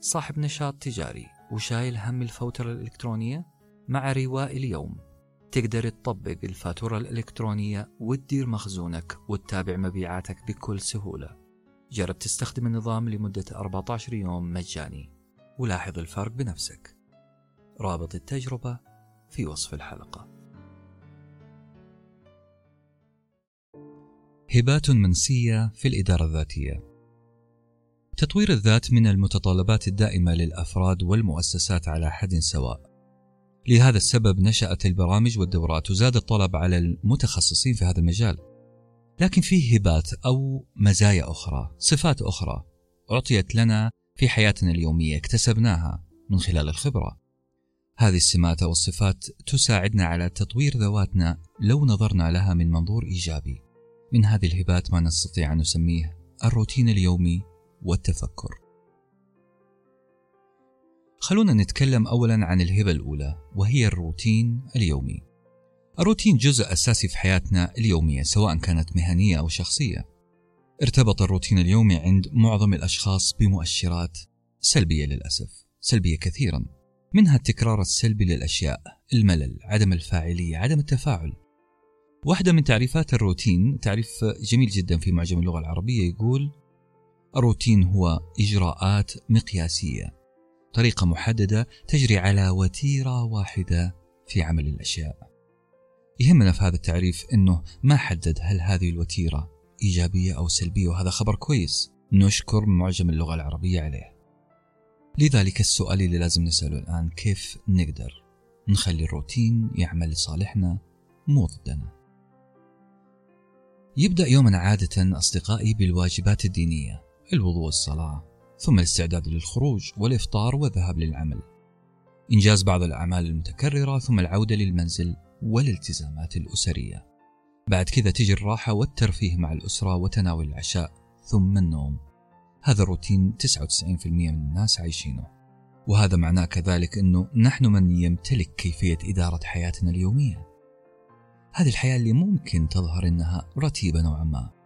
صاحب نشاط تجاري وشايل هم الفوترة الإلكترونية مع رواء اليوم. تقدر تطبق الفاتورة الإلكترونية وتدير مخزونك وتتابع مبيعاتك بكل سهولة. جرب تستخدم النظام لمدة 14 يوم مجاني. ولاحظ الفرق بنفسك. رابط التجربة في وصف الحلقة. هبات منسية في الإدارة الذاتية. تطوير الذات من المتطلبات الدائمة للأفراد والمؤسسات على حد سواء. لهذا السبب نشأت البرامج والدورات وزاد الطلب على المتخصصين في هذا المجال. لكن فيه هبات أو مزايا أخرى صفات أخرى أعطيت لنا في حياتنا اليومية اكتسبناها من خلال الخبرة. هذه السمات أو الصفات تساعدنا على تطوير ذواتنا لو نظرنا لها من منظور إيجابي. من هذه الهبات ما نستطيع أن نسميه الروتين اليومي والتفكر. خلونا نتكلم أولا عن الهبة الأولى وهي الروتين اليومي. الروتين جزء أساسي في حياتنا اليومية سواء كانت مهنية أو شخصية. ارتبط الروتين اليومي عند معظم الأشخاص بمؤشرات سلبية للأسف سلبية كثيرا. منها التكرار السلبي للأشياء الملل عدم الفاعلية عدم التفاعل. واحدة من تعريفات الروتين تعريف جميل جدا في معجم اللغة العربية يقول الروتين هو إجراءات مقياسية. طريقة محددة تجري على وتيرة واحدة في عمل الأشياء. يهمنا في هذا التعريف أنه ما حدد هل هذه الوتيرة إيجابية أو سلبية وهذا خبر كويس نشكر معجم اللغة العربية عليه. لذلك السؤال اللي لازم نسأله الآن كيف نقدر نخلي الروتين يعمل لصالحنا مو ضدنا؟ يبدأ يومنا عادة أصدقائي بالواجبات الدينية. الوضوء والصلاة ثم الاستعداد للخروج والإفطار والذهاب للعمل. إنجاز بعض الأعمال المتكررة ثم العودة للمنزل والالتزامات الأسرية. بعد كذا تجي الراحة والترفيه مع الأسرة وتناول العشاء ثم النوم. هذا الروتين 99% من الناس عايشينه. وهذا معناه كذلك أنه نحن من يمتلك كيفية إدارة حياتنا اليومية. هذه الحياة اللي ممكن تظهر أنها رتيبة نوعا ما.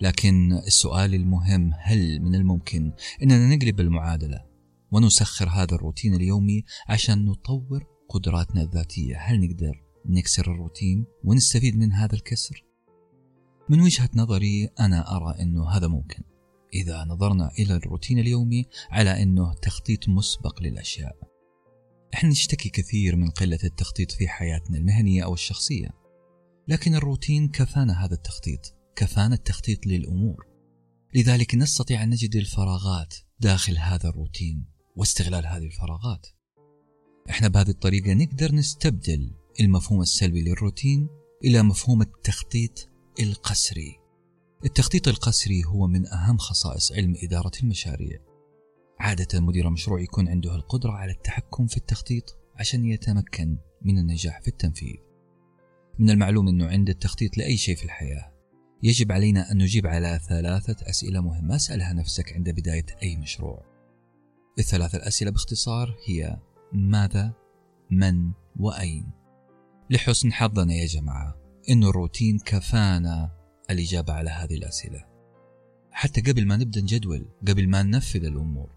لكن السؤال المهم هل من الممكن أننا نقلب المعادلة ونسخر هذا الروتين اليومي عشان نطور قدراتنا الذاتية؟ هل نقدر نكسر الروتين ونستفيد من هذا الكسر؟ من وجهة نظري أنا أرى أنه هذا ممكن. إذا نظرنا إلى الروتين اليومي على أنه تخطيط مسبق للأشياء. إحنا نشتكي كثير من قلة التخطيط في حياتنا المهنية أو الشخصية لكن الروتين كفانا هذا التخطيط. كفانا التخطيط للأمور. لذلك نستطيع أن نجد الفراغات داخل هذا الروتين واستغلال هذه الفراغات. إحنا بهذه الطريقة نقدر نستبدل المفهوم السلبي للروتين إلى مفهوم التخطيط القسري. التخطيط القسري هو من أهم خصائص علم إدارة المشاريع. عادة مدير المشروع يكون عنده القدرة على التحكم في التخطيط عشان يتمكن من النجاح في التنفيذ. من المعلوم أنه عند التخطيط لأي شيء في الحياة يجب علينا أن نجيب على ثلاثة أسئلة مهمة. اسألها نفسك عند بداية أي مشروع. الثلاثة الأسئلة باختصار هي ماذا؟ من؟ وأين؟ لحسن حظنا يا جماعة أن الروتين كفانا الإجابة على هذه الأسئلة. حتى قبل ما نبدأ نجدول قبل ما ننفذ الأمور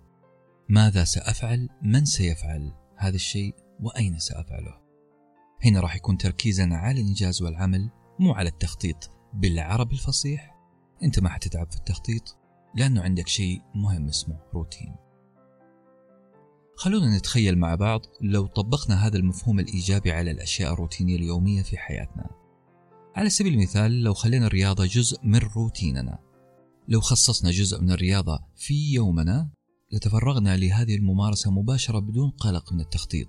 ماذا سأفعل؟ من سيفعل هذا الشيء؟ وأين سأفعله؟ هنا راح يكون تركيزنا على الإنجاز والعمل مو على التخطيط. بالعربي الفصيح. أنت ما حتتعب في التخطيط لأنه عندك شيء مهم اسمه روتين. خلونا نتخيل مع بعض لو طبقنا هذا المفهوم الإيجابي على الأشياء الروتينية اليومية في حياتنا. على سبيل المثال لو خلينا الرياضة جزء من روتيننا لو خصصنا جزء من الرياضة في يومنا لتفرغنا لهذه الممارسة مباشرة بدون قلق من التخطيط.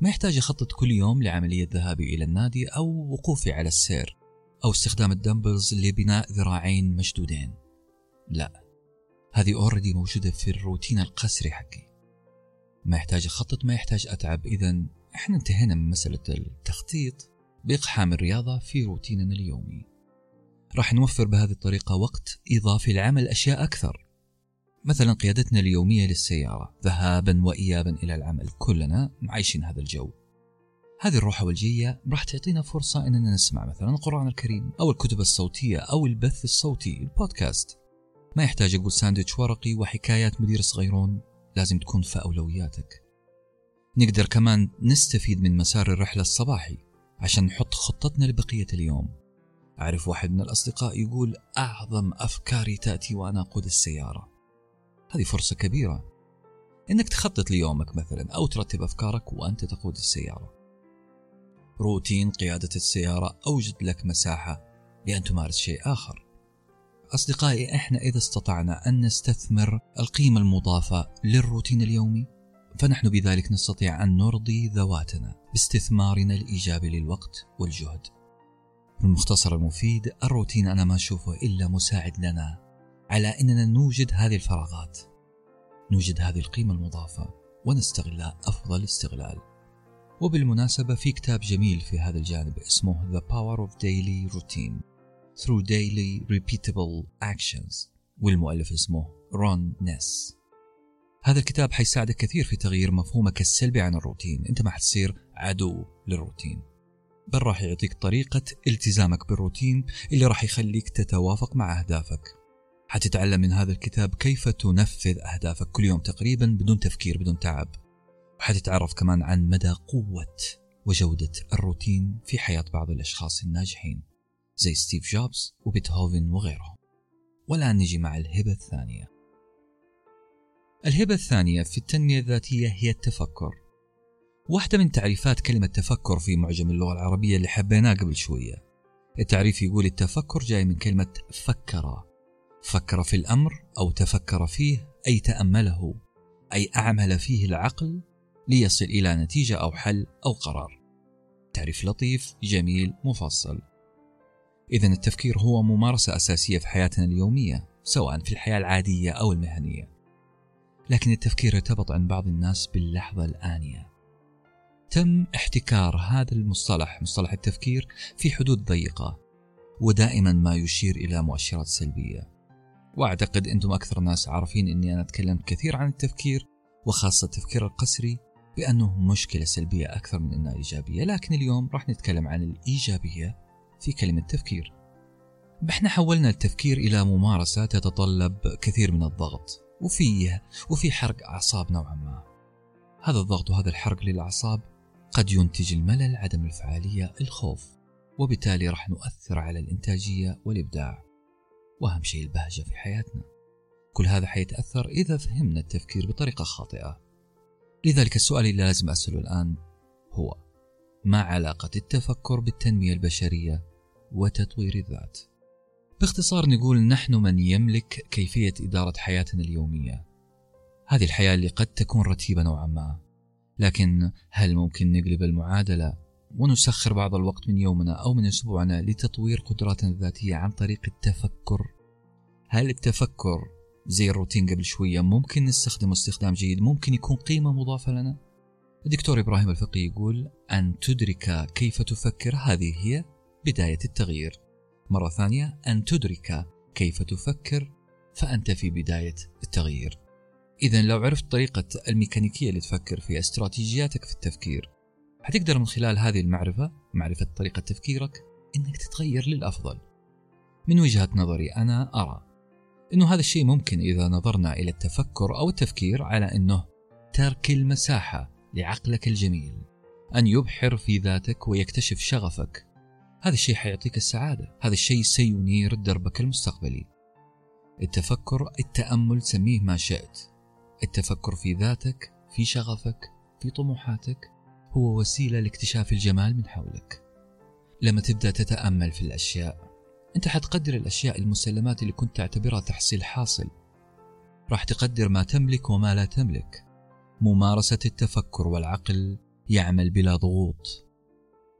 ما يحتاج أخطط كل يوم لعملية ذهابي إلى النادي أو وقوفي على السير. أو استخدام الدمبلز لبناء ذراعين مشدودين. لا هذه already موجودة في الروتين الأسري حقي. ما يحتاج أخطط ما يحتاج أتعب. إذا إحنا انتهينا من مسألة التخطيط بإقحام الرياضة في روتيننا اليومي. راح نوفر بهذه الطريقة وقت إضافي لعمل أشياء أكثر. مثلا قيادتنا اليومية للسيارة. ذهابا وإيابا إلى العمل. كلنا عايشين هذا الجو. هذه الروحة والجية راح تعطينا فرصة أننا نسمع مثلا القرآن الكريم أو الكتب الصوتية أو البث الصوتي البودكاست. ما يحتاج أقول ساندويتش ورقي وحكايات مدير صغيرون لازم تكون في أولوياتك. نقدر كمان نستفيد من مسار الرحلة الصباحي عشان نحط خطتنا لبقية اليوم. أعرف واحد من الأصدقاء يقول أعظم أفكاري تأتي وأنا أقود السيارة. هذه فرصة كبيرة. إنك تخطط ليومك مثلا أو ترتب أفكارك وأنت تقود السيارة. روتين قيادة السيارة أوجد لك مساحة لأن تمارس شيء آخر. أصدقائي إحنا إذا استطعنا أن نستثمر القيمة المضافة للروتين اليومي فنحن بذلك نستطيع أن نرضي ذواتنا باستثمارنا الإيجابي للوقت والجهد. بالمختصر المفيد الروتين أنا ما أشوفه إلا مساعد لنا على أننا نوجد هذه الفراغات. نوجد هذه القيمة المضافة ونستغلها أفضل استغلال. وبالمناسبة في كتاب جميل في هذا الجانب اسمه The Power of Daily Routine Through Daily Repeatable Actions والمؤلف اسمه رون نيس. هذا الكتاب حيساعدك كثير في تغيير مفهومك السلبي عن الروتين. أنت ما حتصير عدو للروتين. بل راح يعطيك طريقة التزامك بالروتين اللي راح يخليك تتوافق مع أهدافك. حتتعلم من هذا الكتاب كيف تنفذ أهدافك كل يوم تقريبا بدون تفكير بدون تعب. وحتتعرف كمان عن مدى قوة وجودة الروتين في حياة بعض الأشخاص الناجحين زي ستيف جوبز وبيتهوفن وغيرهم. والآن نجي مع الهبة الثانية. الهبة الثانية في التنمية الذاتية هي التفكر. واحدة من تعريفات كلمة تفكر في معجم اللغة العربية اللي حبيناه قبل شوية. التعريف يقول التفكر جاي من كلمة فكر فكر في الأمر أو تفكر فيه أي تأمله أي أعمل فيه العقل ليصل إلى نتيجة أو حل أو قرار. تعريف لطيف جميل مفصل. إذا التفكير هو ممارسة أساسية في حياتنا اليومية سواء في الحياة العادية أو المهنية. لكن التفكير يرتبط عند بعض الناس باللحظة الآنية. تم احتكار هذا المصطلح مصطلح التفكير في حدود ضيقة ودائما ما يشير إلى مؤشرات سلبية. وأعتقد أنتم أكثر ناس عارفين أني أنا تكلمت كثير عن التفكير وخاصة التفكير القسري بأنه مشكلة سلبية أكثر من أنها إيجابية لكن اليوم راح نتكلم عن الإيجابية في كلمة تفكير. إحنا حولنا التفكير إلى ممارسة تتطلب كثير من الضغط وفيه وفي حرق أعصاب نوعا ما. هذا الضغط وهذا الحرق للأعصاب قد ينتج الملل عدم الفعالية الخوف وبالتالي راح نؤثر على الإنتاجية والإبداع. وأهم شيء البهجة في حياتنا. كل هذا حيتأثر إذا فهمنا التفكير بطريقة خاطئة. لذلك السؤال اللي لازم أسأله الآن هو ما علاقة التفكر بالتنمية البشرية وتطوير الذات؟ باختصار نقول نحن من يملك كيفية إدارة حياتنا اليومية. هذه الحياة اللي قد تكون رتيبة نوعا ما. لكن هل ممكن نقلب المعادلة ونسخر بعض الوقت من يومنا أو من أسبوعنا لتطوير قدراتنا الذاتية عن طريق التفكر؟ هل التفكر زي الروتين قبل شوية. ممكن نستخدمه استخدام جيد. ممكن يكون قيمة مضافة لنا. الدكتور إبراهيم الفقي يقول أن تدرك كيف تفكر. هذه هي بداية التغيير. مرة ثانية أن تدرك كيف تفكر فأنت في بداية التغيير. إذا لو عرفت طريقة الميكانيكية اللي تفكر فيها استراتيجياتك في التفكير حتقدر من خلال هذه المعرفة معرفة طريقة تفكيرك إنك تتغير للأفضل. من وجهة نظري أنا أرى أنه هذا الشيء ممكن إذا نظرنا إلى التفكر أو التفكير على أنه ترك المساحة لعقلك الجميل أن يبحر في ذاتك ويكتشف شغفك. هذا الشيء حيعطيك السعادة هذا الشيء سينير دربك المستقبلي. التفكر التأمل سميه ما شئت. التفكر في ذاتك في شغفك في طموحاتك هو وسيلة لاكتشاف الجمال من حولك. لما تبدأ تتأمل في الأشياء أنت حتقدر الأشياء المسلمات اللي كنت تعتبرها تحصيل حاصل. راح تقدر ما تملك وما لا تملك. ممارسة التفكر والعقل يعمل بلا ضغوط.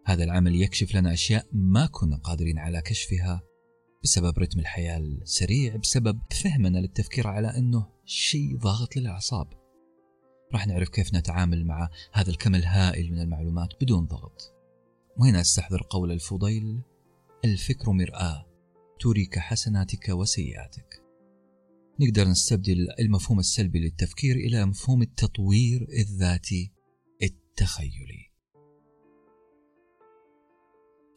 هذا العمل يكشف لنا أشياء ما كنا قادرين على كشفها بسبب رتم الحياة السريع بسبب فهمنا للتفكير على أنه شيء ضاغط للأعصاب. راح نعرف كيف نتعامل مع هذا الكم الهائل من المعلومات بدون ضغط. وهنا أستحضر قول الفضيل الفكر مرآة. تريك حسناتك وسيئاتك. نقدر نستبدل المفهوم السلبي للتفكير إلى مفهوم التطوير الذاتي التخيلي.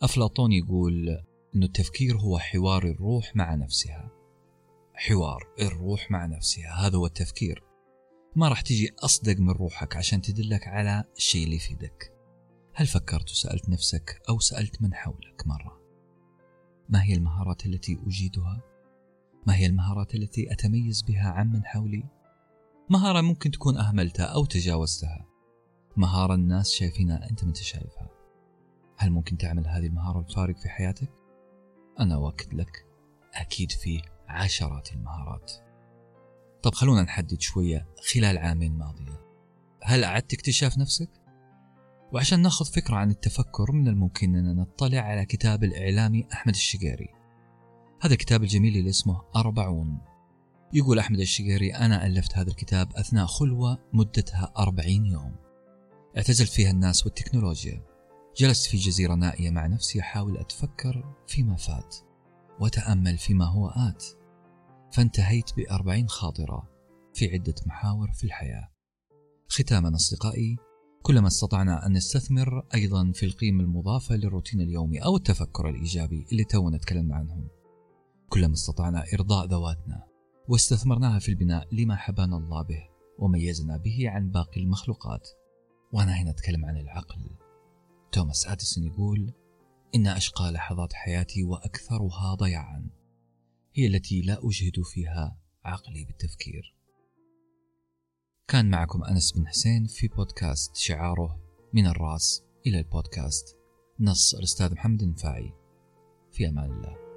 أفلاطون يقول أن التفكير هو حوار الروح مع نفسها. حوار الروح مع نفسها هذا هو التفكير. ما راح تجي أصدق من روحك عشان تدلك على الشيء اللي يفيدك. هل فكرت وسألت نفسك أو سألت من حولك مرة؟ ما هي المهارات التي أجيدها؟ ما هي المهارات التي أتميز بها عمن حولي؟ مهارة ممكن تكون أهملتها أو تجاوزتها مهارة الناس شايفينها أنت ما شايفها هل ممكن تعمل هذه المهارة الفارق في حياتك؟ أنا أؤكد لك أكيد في عشرات المهارات طب خلونا نحدد شوية خلال عامين ماضية هل أعدت اكتشاف نفسك؟ وعشان ناخذ فكرة عن التفكر من الممكن أننا نطلع على كتاب الإعلامي أحمد الشقيري. هذا الكتاب الجميل اللي اسمه أربعون. يقول أحمد الشقيري أنا ألفت هذا الكتاب أثناء خلوة مدتها أربعين يوم. اعتزلت فيها الناس والتكنولوجيا. جلست في جزيرة نائية مع نفسي أحاول أتفكر فيما فات وتأمل فيما هو آت. فانتهيت بأربعين خاطرة في عدة محاور في الحياة. ختاما أصدقائي كلما استطعنا أن نستثمر أيضا في القيمة المضافة للروتين اليومي أو التفكر الإيجابي اللي تونا تكلمنا عنهم. كلما استطعنا إرضاء ذواتنا واستثمرناها في البناء لما حبانا الله به وميزنا به عن باقي المخلوقات. وأنا هنا أتكلم عن العقل. توماس أديسون يقول إن أشقى لحظات حياتي وأكثرها ضياعا. هي التي لا أجهد فيها عقلي بالتفكير. كان معكم أنس بن حسين في بودكاست شعاره من الراس إلى البودكاست. نص الأستاذ محمد النفاعي. في أمان الله.